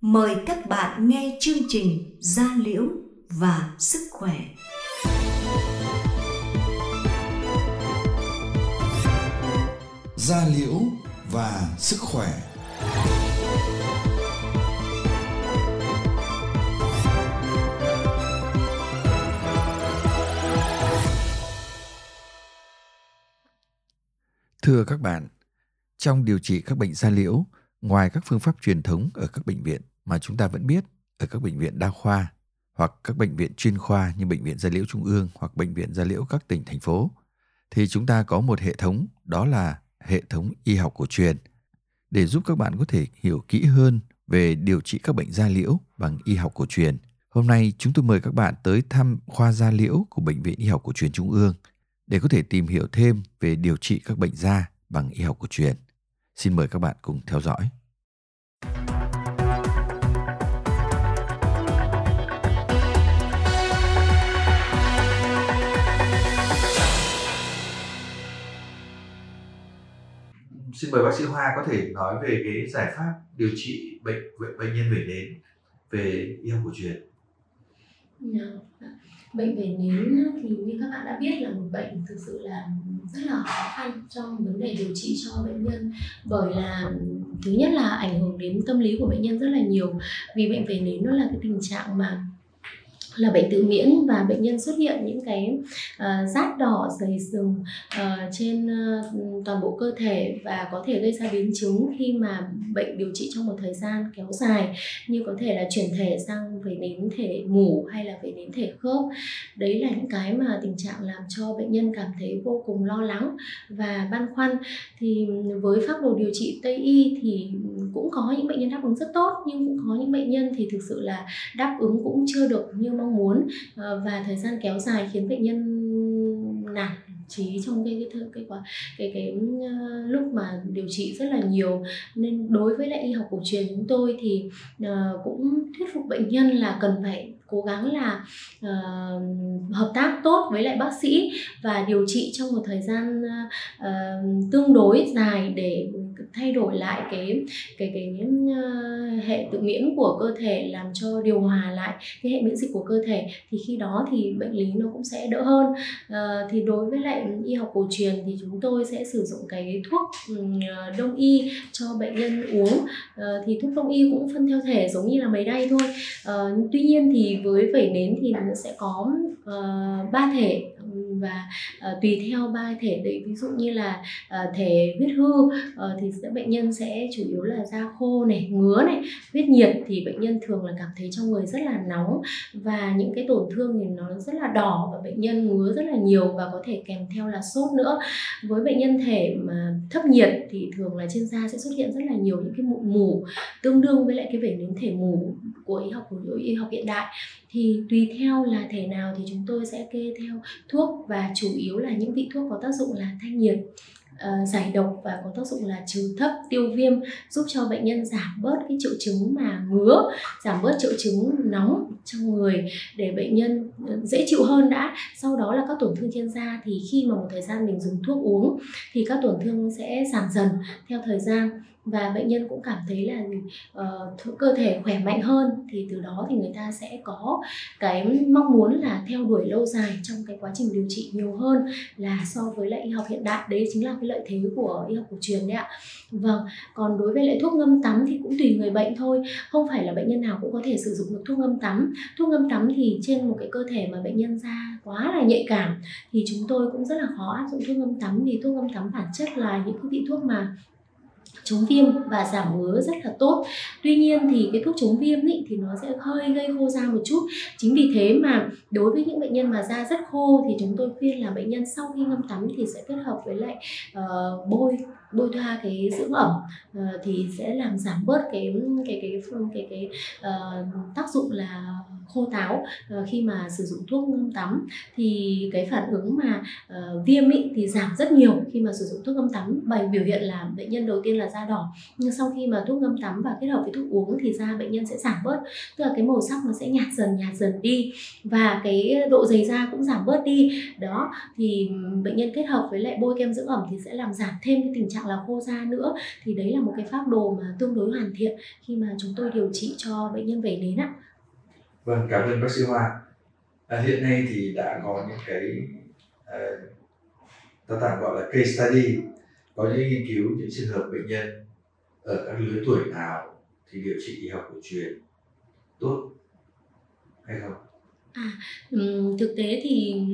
Mời các bạn nghe chương trình Gia Liễu và Sức Khỏe. Gia Liễu và Sức Khỏe Thưa các bạn, trong điều trị các bệnh da liễu, ngoài các phương pháp truyền thống ở các bệnh viện mà chúng ta vẫn biết ở các bệnh viện đa khoa hoặc các bệnh viện chuyên khoa như bệnh viện gia liễu trung ương hoặc bệnh viện gia liễu các tỉnh, thành phố, thì chúng ta có một hệ thống, đó là hệ thống y học cổ truyền để giúp các bạn có thể hiểu kỹ hơn về điều trị các bệnh da liễu bằng y học cổ truyền. Hôm nay chúng tôi mời các bạn tới thăm khoa da liễu của bệnh viện y học cổ truyền trung ương để có thể tìm hiểu thêm về điều trị các bệnh da bằng y học cổ truyền. Xin mời các bạn cùng theo dõi. Xin mời bác sĩ Hoa có thể nói về cái giải pháp điều trị bệnh bệnh nhân về nến về y học cổ truyền. Dạ, bệnh về nến thì như các bạn đã biết là một bệnh thực sự là rất là khó khăn trong vấn đề điều trị cho bệnh nhân. Bởi là, thứ nhất là ảnh hưởng đến tâm lý của bệnh nhân rất là nhiều. Vì bệnh về nến nó là cái tình trạng mà là bệnh tự miễn và bệnh nhân xuất hiện những cái uh, rát đỏ dày sừng uh, trên uh, toàn bộ cơ thể và có thể gây ra biến chứng khi mà bệnh điều trị trong một thời gian kéo dài như có thể là chuyển thể sang về đến thể mủ hay là về đến thể khớp. Đấy là những cái mà tình trạng làm cho bệnh nhân cảm thấy vô cùng lo lắng và băn khoăn. Thì với phác đồ điều trị tây y thì cũng có những bệnh nhân đáp ứng rất tốt nhưng cũng có những bệnh nhân thì thực sự là đáp ứng cũng chưa được như mong muốn ờ, và thời gian kéo dài khiến bệnh nhân nản trí trong cái cái cái cái, cái, cái uh, lúc mà điều trị rất là nhiều. Nên đối với lại y học cổ truyền chúng tôi thì uh, cũng thuyết phục bệnh nhân là cần phải cố gắng là uh, hợp tác tốt với lại bác sĩ và điều trị trong một thời gian uh, tương đối dài để thay đổi lại cái cái cái uh, hệ tự miễn của cơ thể làm cho điều hòa lại cái hệ miễn dịch của cơ thể. Thì khi đó thì bệnh lý nó cũng sẽ đỡ hơn. Uh, thì đối với lại y học cổ truyền thì chúng tôi sẽ sử dụng cái thuốc đông y cho bệnh nhân uống. Uh, thì thuốc đông y cũng phân theo thể giống như là mấy đây thôi. Uh, tuy nhiên thì với vẩy nến thì nó sẽ có uh, ba thể. Và uh, tùy theo ba thể đấy ví dụ như là uh, thể huyết hư uh, thì sẽ bệnh nhân sẽ chủ yếu là da khô này ngứa này huyết nhiệt thì bệnh nhân thường là cảm thấy trong người rất là nóng. Và những cái tổn thương thì nó rất là đỏ và bệnh nhân ngứa rất là nhiều và có thể kèm theo là sốt nữa. Với bệnh nhân thể mà thấp nhiệt thì thường là trên da sẽ xuất hiện rất là nhiều những cái mụn mủ tương đương với lại cái vẩy nến thể mủ của y học của y học hiện đại. Thì tùy theo là thể nào thì chúng tôi sẽ kê theo thuốc và chủ yếu là những vị thuốc có tác dụng là thanh nhiệt uh, giải độc và có tác dụng là trừ thấp tiêu viêm giúp cho bệnh nhân giảm bớt cái triệu chứng mà ngứa giảm bớt triệu chứng nóng trong người để bệnh nhân ờ, dễ chịu hơn đã. Sau đó là các tổn thương trên da thì khi mà một thời gian mình dùng thuốc uống thì các tổn thương sẽ giảm dần theo thời gian và bệnh nhân cũng cảm thấy là uh, cơ thể khỏe mạnh hơn thì từ đó thì người ta sẽ có cái mong muốn là theo đuổi lâu dài trong cái quá trình điều trị nhiều hơn là so với lại y học hiện đại. Đấy chính là cái lợi thế của y học cổ truyền đấy ạ. Vâng còn đối với lại thuốc ngâm tắm thì cũng tùy người bệnh thôi. Không phải là bệnh nhân nào cũng có thể sử dụng được thuốc ngâm tắm. Thuốc ngâm tắm thì trên một cái cơ thể mà bệnh nhân da quá là nhạy cảm thì chúng tôi cũng rất là khó áp dụng thuốc ngâm tắm vì thuốc ngâm tắm bản chất là những cái vị thuốc mà chống viêm và giảm ngứa rất là tốt. Tuy nhiên thì cái thuốc chống viêm ý, thì nó sẽ hơi gây khô da một chút. Chính vì thế mà đối với những bệnh nhân mà da rất khô thì chúng tôi khuyên là bệnh nhân sau khi ngâm tắm thì sẽ kết hợp với lại uh, bôi bôi thoa cái dưỡng ẩm uh, thì sẽ làm giảm bớt cái cái cái cái cái, cái uh, tác dụng là khô táo uh, khi mà sử dụng thuốc ngâm tắm thì cái phản ứng mà uh, viêm ý, thì giảm rất nhiều khi mà sử dụng thuốc ngâm tắm. Bởi biểu hiện là bệnh nhân đầu tiên là da đỏ nhưng sau khi mà thuốc ngâm tắm và kết hợp với thuốc uống thì da bệnh nhân sẽ giảm bớt tức là cái màu sắc nó sẽ nhạt dần nhạt dần đi và cái độ dày da cũng giảm bớt đi. Đó thì bệnh nhân kết hợp với lại bôi kem dưỡng ẩm thì sẽ làm giảm thêm cái tình trạng là khô da nữa. Thì đấy là một cái pháp đồ mà tương đối hoàn thiện khi mà chúng tôi điều trị cho bệnh nhân vẩy nến ạ vâng cảm ơn bác sĩ Hoa. À, hiện nay thì đã có những cái à, ta tạm gọi là case study. Có những nghiên cứu những trường hợp bệnh nhân ở các lứa tuổi nào thì điều trị y học cổ truyền tốt hay không? À, thực tế thì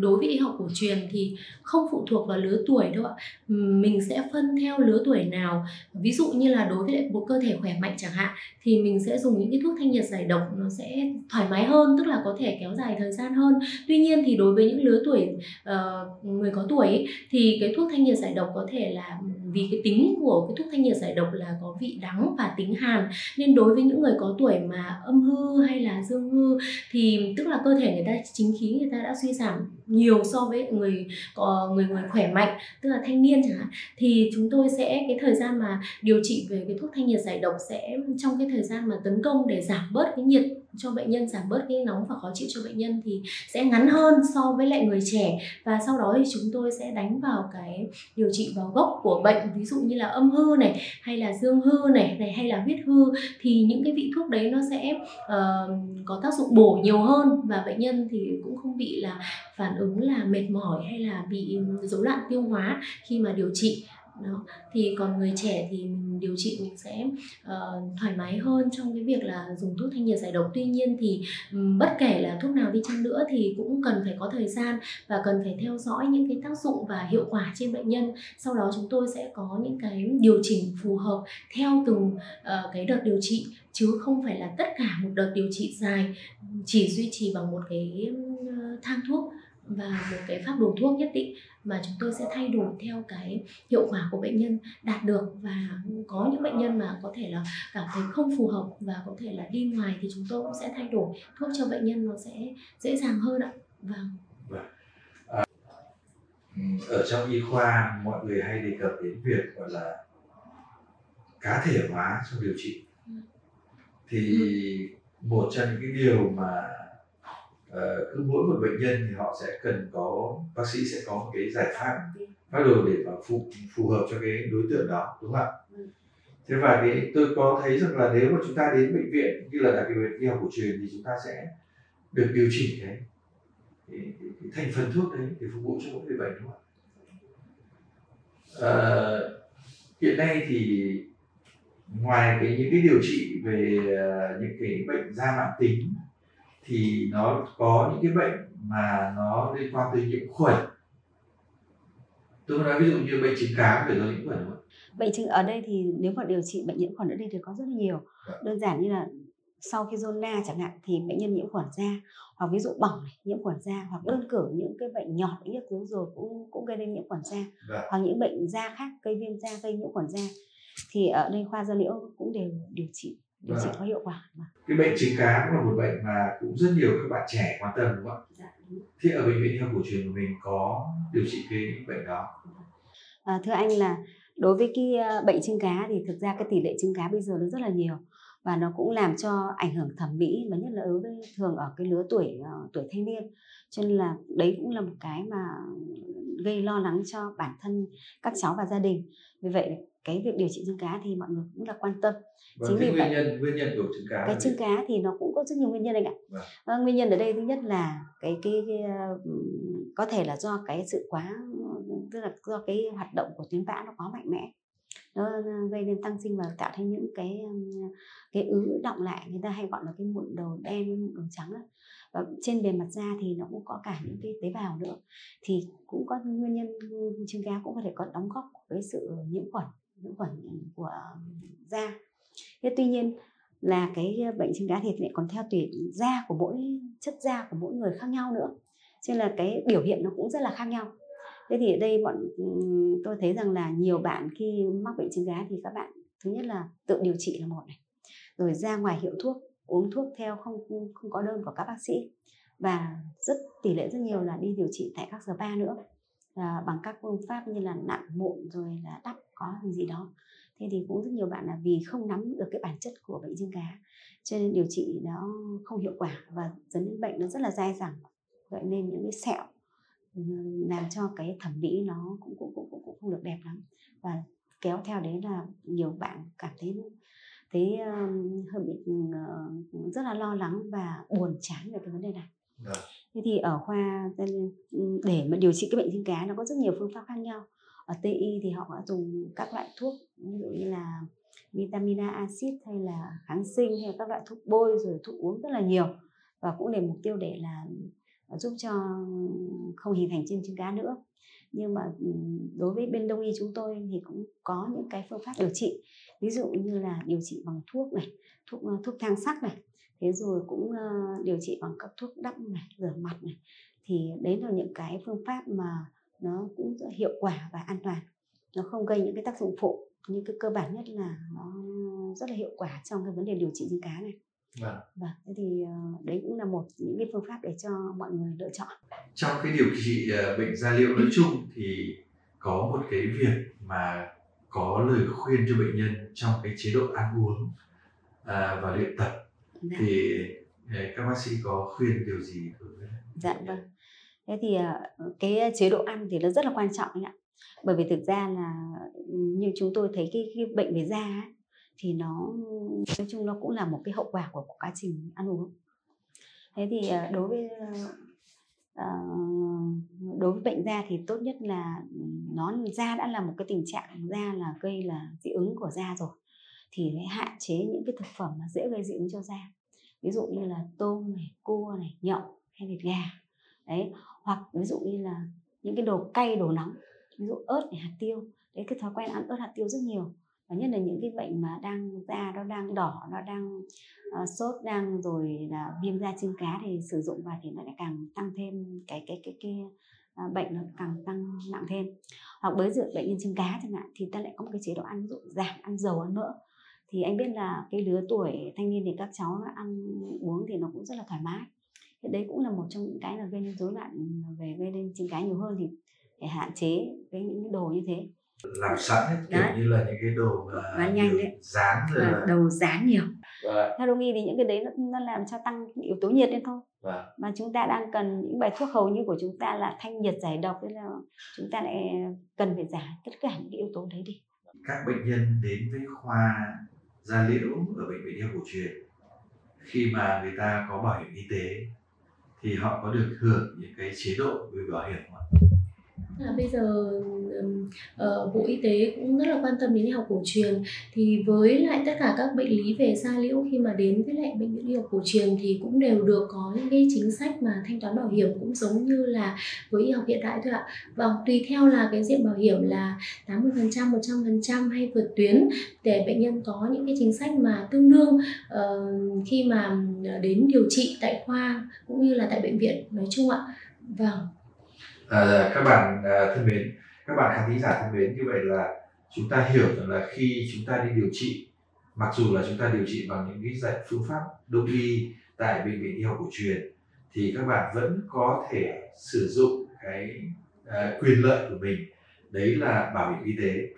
đối với y học cổ truyền thì không phụ thuộc vào lứa tuổi đâu ạ. Mình sẽ phân theo lứa tuổi nào. Ví dụ như là đối với lại một cơ thể khỏe mạnh chẳng hạn thì mình sẽ dùng những cái thuốc thanh nhiệt giải độc nó sẽ thoải mái hơn, tức là có thể kéo dài thời gian hơn. Tuy nhiên thì đối với những lứa tuổi uh, người có tuổi ấy, thì cái thuốc thanh nhiệt giải độc có thể là vì cái tính của cái thuốc thanh nhiệt giải độc là có vị đắng và tính hàn nên đối với những người có tuổi mà âm hư hay là dương hư thì tức là cơ thể người ta chính khí người ta đã suy giảm nhiều so với người có, người người khỏe mạnh, tức là thanh niên chẳng hạn. Thì chúng tôi sẽ, cái thời gian mà điều trị về cái thuốc thanh nhiệt giải độc sẽ, trong cái thời gian mà tấn công để giảm bớt cái nhiệt cho bệnh nhân giảm bớt cái nóng và khó chịu cho bệnh nhân thì sẽ ngắn hơn so với lại người trẻ. Và sau đó thì chúng tôi sẽ đánh vào cái điều trị vào gốc của bệnh ví dụ như là âm hư này hay là dương hư này này hay là huyết hư thì những cái vị thuốc đấy nó sẽ uh, có tác dụng bổ nhiều hơn. Và bệnh nhân thì cũng không bị là phản ứng là mệt mỏi hay là bị rối loạn tiêu hóa khi mà điều trị. Đó thì còn người trẻ thì mình điều trị mình sẽ uh, thoải mái hơn trong cái việc là dùng thuốc thanh nhiệt giải độc. Tuy nhiên thì um, bất kể là thuốc nào đi chăng nữa thì cũng cần phải có thời gian và cần phải theo dõi những cái tác dụng và hiệu quả trên bệnh nhân. Sau đó chúng tôi sẽ có những cái điều chỉnh phù hợp theo từng uh, cái đợt điều trị chứ không phải là tất cả một đợt điều trị dài chỉ duy trì bằng một cái thang thuốc và một cái pháp đồ thuốc nhất định mà chúng tôi sẽ thay đổi theo cái hiệu quả của bệnh nhân đạt được. Và có những bệnh nhân mà có thể là cảm thấy không phù hợp và có thể là đi ngoài thì chúng tôi cũng sẽ thay đổi. Thuốc cho bệnh nhân nó sẽ dễ dàng hơn ạ. Vâng, vâng. À, ở trong y khoa mọi người hay đề cập đến việc gọi là cá thể hóa trong điều trị. Ừ. thì một trong những cái điều mà Ờ, cứ mỗi một bệnh nhân thì họ sẽ cần có bác sĩ sẽ có một cái giải pháp phát đồ để mà phù phù hợp cho cái đối tượng đó đúng không ạ? Ừ. thế và cái tôi có thấy rằng là nếu mà chúng ta đến bệnh viện như là đặc biệt y học cổ truyền thì chúng ta sẽ được điều chỉnh cái, cái, cái, cái thành phần thuốc đấy để phục vụ cho mỗi người bệnh đúng không ạ? À, hiện nay thì ngoài cái những cái điều trị về uh, những cái bệnh da mạng tính thì nó có những cái bệnh mà nó liên quan tới nhiễm khuẩn. Tôi nói ví dụ như bệnh trứng cá phải do nhiễm khuẩn không bệnh trứng ở đây thì nếu mà điều trị bệnh nhiễm khuẩn ở đây thì có rất là nhiều. Dạ. đơn giản như là sau khi zona chẳng hạn thì bệnh nhân nhiễm khuẩn da hoặc ví dụ bỏng này, nhiễm khuẩn da hoặc đơn cử những cái bệnh nhọt bệnh nhức dưới rồi cũng cũng gây nên nhiễm khuẩn da dạ. hoặc những bệnh da khác gây viêm da gây nhiễm khuẩn da thì ở đây khoa da liễu cũng đều điều trị điều trị vâng. có hiệu quả mà. cái bệnh trứng cá cũng là một bệnh mà cũng rất nhiều các bạn trẻ quan tâm đúng không ạ? Dạ, thế ở bệnh viện học cổ truyền của mình có điều trị cái bệnh đó? À, thưa anh là đối với cái ờ, bệnh trứng cá thì thực ra cái tỷ lệ trứng cá bây giờ nó rất là nhiều và nó cũng làm cho ảnh hưởng thẩm mỹ và nhất là đối với thường ở cái lứa tuổi uh, tuổi thanh niên. Cho nên là đấy cũng là một cái mà gây lo lắng cho bản thân các cháu và gia đình. Vì vậy cái việc điều trị trứng cá thì mọi người cũng là quan tâm. Vâng, chính vì nguyên vậy nhân nguyên nhân của trứng cá cái trứng cá thì nó cũng có rất nhiều nguyên nhân anh ạ. Vâng. à, nguyên nhân ở đây thứ nhất là cái cái, cái có thể là do cái sự quá tức là do cái hoạt động của tuyến vã nó quá mạnh mẽ. Nó gây nên tăng sinh và tạo thành những cái cái ứ động lại người ta hay gọi là cái mụn đầu đen mụn đầu trắng đó. và trên bề mặt da thì nó cũng có cả những cái tế bào nữa. Thì cũng có nguyên nhân trứng cá cũng có thể có đóng góp với sự nhiễm khuẩn nhiễm khuẩn của um, da. Thế tuy nhiên là cái uh, bệnh trứng cá thì lại còn theo tùy da của mỗi, chất da của mỗi người khác nhau nữa. Cho nên là cái biểu hiện nó cũng rất là khác nhau. Thế thì ở đây bọn tôi thấy rằng là nhiều bạn khi mắc bệnh trứng cá thì các bạn, thứ nhất là tự điều trị là một này, rồi ra ngoài hiệu thuốc, uống thuốc theo không không có đơn của các bác sĩ. Và rất, tỷ lệ rất nhiều là đi điều trị tại các spa nữa à, bằng các phương pháp như là nặn mụn rồi là đắp có gì gì đó thế thì cũng rất nhiều bạn là vì không nắm được cái bản chất của bệnh xương cá cho nên điều trị nó không hiệu quả và dẫn đến bệnh nó rất là dai dẳng vậy nên những cái sẹo ừ, làm cho cái thẩm mỹ nó cũng cũng cũng cũng, cũng không được đẹp lắm và kéo theo đấy là nhiều bạn cảm thấy thấy hơi bị uh, rất là lo lắng và buồn chán về cái vấn đề này. Thế thì ở khoa ừ, để mà điều trị cái bệnh xương cá nó có rất nhiều phương pháp khác nhau. Ở TI thì họ đã dùng các loại thuốc, ví dụ như là vitamin A acid hay là kháng sinh hay là các loại thuốc bôi rồi thuốc uống rất là nhiều. Và cũng để mục tiêu để là giúp cho không hình thành trên trứng cá nữa. Nhưng mà ừ, đối với bên đông y chúng tôi thì cũng có những cái phương pháp điều trị. Ví dụ như là điều trị bằng thuốc này, thuốc ờ, thuốc thang sắc này thế rồi cũng uh, điều trị bằng các thuốc đắp này rửa mặt này thì đấy là những cái phương pháp mà nó cũng rất hiệu quả và an toàn nó không gây những cái tác dụng phụ nhưng cái cơ bản nhất là nó rất là hiệu quả trong cái vấn đề điều trị trứng cá này Vâng. Vâng, thế thì uh, đấy cũng là một những cái phương pháp để cho mọi người lựa chọn. Trong cái điều trị uh, bệnh da liễu nói chung thì có một cái việc mà có lời khuyên cho bệnh nhân trong cái chế độ ăn uống và luyện tập dạ. thì uh, các bác sĩ có khuyên điều gì đối với Dạ vâng. Thế thì uh, cái chế độ ăn thì nó rất là quan trọng ạ. Bởi vì thực ra là như chúng tôi thấy cái, cái bệnh về da ấy, thì nó nói chung nó cũng là một cái hậu quả của, của quá trình ăn uống thế thì ờ, đối với đối với bệnh da thì tốt nhất là nó da đã là một cái tình trạng da là gây là dị ứng của da rồi thì hãy hạn chế những cái thực phẩm mà dễ gây dị ứng cho da. Ví dụ như là tôm này cua này nhậu hay thịt gà. Đấy hoặc ví dụ như là những cái đồ cay đồ nóng ví dụ ớt này hạt tiêu. Đấy cái thói quen ăn ớt hạt tiêu rất nhiều. Và nhất là những cái bệnh mà đang da nó đang đỏ nó đang uh, sốt đang rồi là viêm da trên cá thì sử dụng vào thì nó lại càng tăng thêm cái cái cái cái uh, bệnh nó càng tăng nặng thêm. Hoặc với dựa bệnh nhân chân cá chẳng hạn thì ta lại có một cái chế độ ăn ví dụ giảm ăn dầu ăn mỡ thì anh biết là cái lứa tuổi thanh niên thì các cháu nó ăn uống thì nó cũng rất là thoải mái. Thì đấy cũng là một trong những cái là gây nên rối loạn về gây nên chân cá nhiều hơn thì để hạn chế cái những cái đồ như thế. Làm sẵn ấy, kiểu đấy. như là những cái đồ mà nhanh đấy. dán rồi là đầu dán nhiều. Và... theo đông y thì những cái đấy nó, nó làm cho tăng yếu tố nhiệt lên thôi. Và... mà chúng ta đang cần những bài thuốc hầu như của chúng ta là thanh nhiệt giải độc nên là chúng ta lại cần phải giảm tất cả những cái yếu tố đấy đi. Các bệnh nhân đến với khoa da liễu ở bệnh viện y học cổ truyền khi mà người ta có bảo hiểm y tế, thì họ có được hưởng những cái chế độ về bảo hiểm không ạ? Là bây giờ uh, bộ y tế cũng rất là quan tâm đến y học cổ truyền. Thì với lại tất cả các bệnh lý về da liễu khi mà đến với lại bệnh viện y học cổ truyền thì cũng đều được có những cái chính sách mà thanh toán bảo hiểm cũng giống như là với y học hiện đại thôi ạ. Và vâng, tùy theo là cái diện bảo hiểm là 80% 100% hay vượt tuyến để bệnh nhân có những cái chính sách mà tương đương uh, khi mà ờ, đến điều trị tại khoa cũng như là tại bệnh viện nói chung ạ. Vâng à, dạ, các bạn à, thân mến các bạn khán thính giả thân mến như vậy là chúng ta hiểu rằng là khi chúng ta đi điều trị mặc dù là chúng ta điều trị bằng những cái dạy phương pháp đông y tại bệnh viện y học cổ truyền thì các bạn vẫn có thể sử dụng cái à, quyền lợi của mình đấy là bảo hiểm y tế.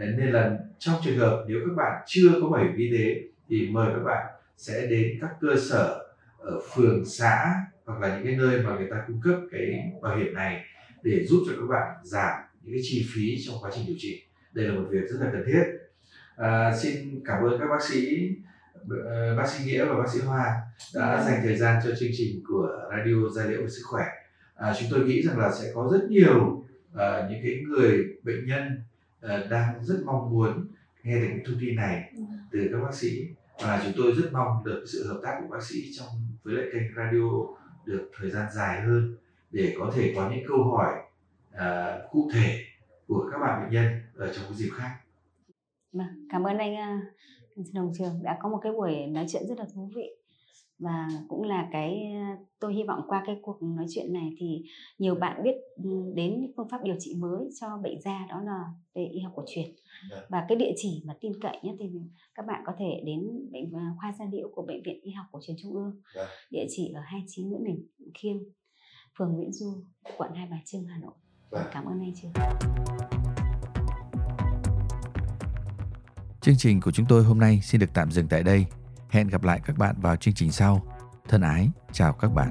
À, nên là trong trường hợp nếu các bạn chưa có bảo hiểm y tế thì mời các bạn sẽ đến các cơ sở ở phường xã hoặc là những cái nơi mà người ta cung cấp cái bảo hiểm này để giúp cho các bạn giảm những cái chi phí trong quá trình điều trị. Đây là một việc rất là cần thiết. À, xin cảm ơn các bác sĩ uh, bác sĩ nghĩa và bác sĩ hoa đã ừ. dành thời gian cho chương trình của radio gia liễu về sức khỏe. À, chúng tôi nghĩ rằng là sẽ có rất nhiều uh, những cái người bệnh nhân uh, đang rất mong muốn nghe được những thông tin này ừ. từ các bác sĩ. Và chúng tôi rất mong được sự hợp tác của bác sĩ trong với lại kênh radio được thời gian dài hơn để có thể có những câu hỏi uh, cụ thể của các bạn bệnh nhân ở trong cái dịp khác. Vâng, cảm ơn anh uh, đồng trường đã có một cái buổi nói chuyện rất là thú vị và cũng là cái tôi hy vọng qua cái cuộc nói chuyện này thì nhiều bạn biết ừ, đến phương pháp điều trị mới cho bệnh da đó là về y học cổ truyền dạ. và cái địa chỉ mà tin cậy nhất thì các bạn có thể đến bệnh à, khoa da liễu của bệnh viện y học cổ truyền trung ương dạ. địa chỉ ở 29 Nguyễn Đình Khiêm phường Nguyễn Du, quận Hai Bà Trưng, Hà Nội. Vâng. Cảm ơn anh Trường. Chương trình của chúng tôi hôm nay xin được tạm dừng tại đây. Hẹn gặp lại các bạn vào chương trình sau. Thân ái, chào các bạn.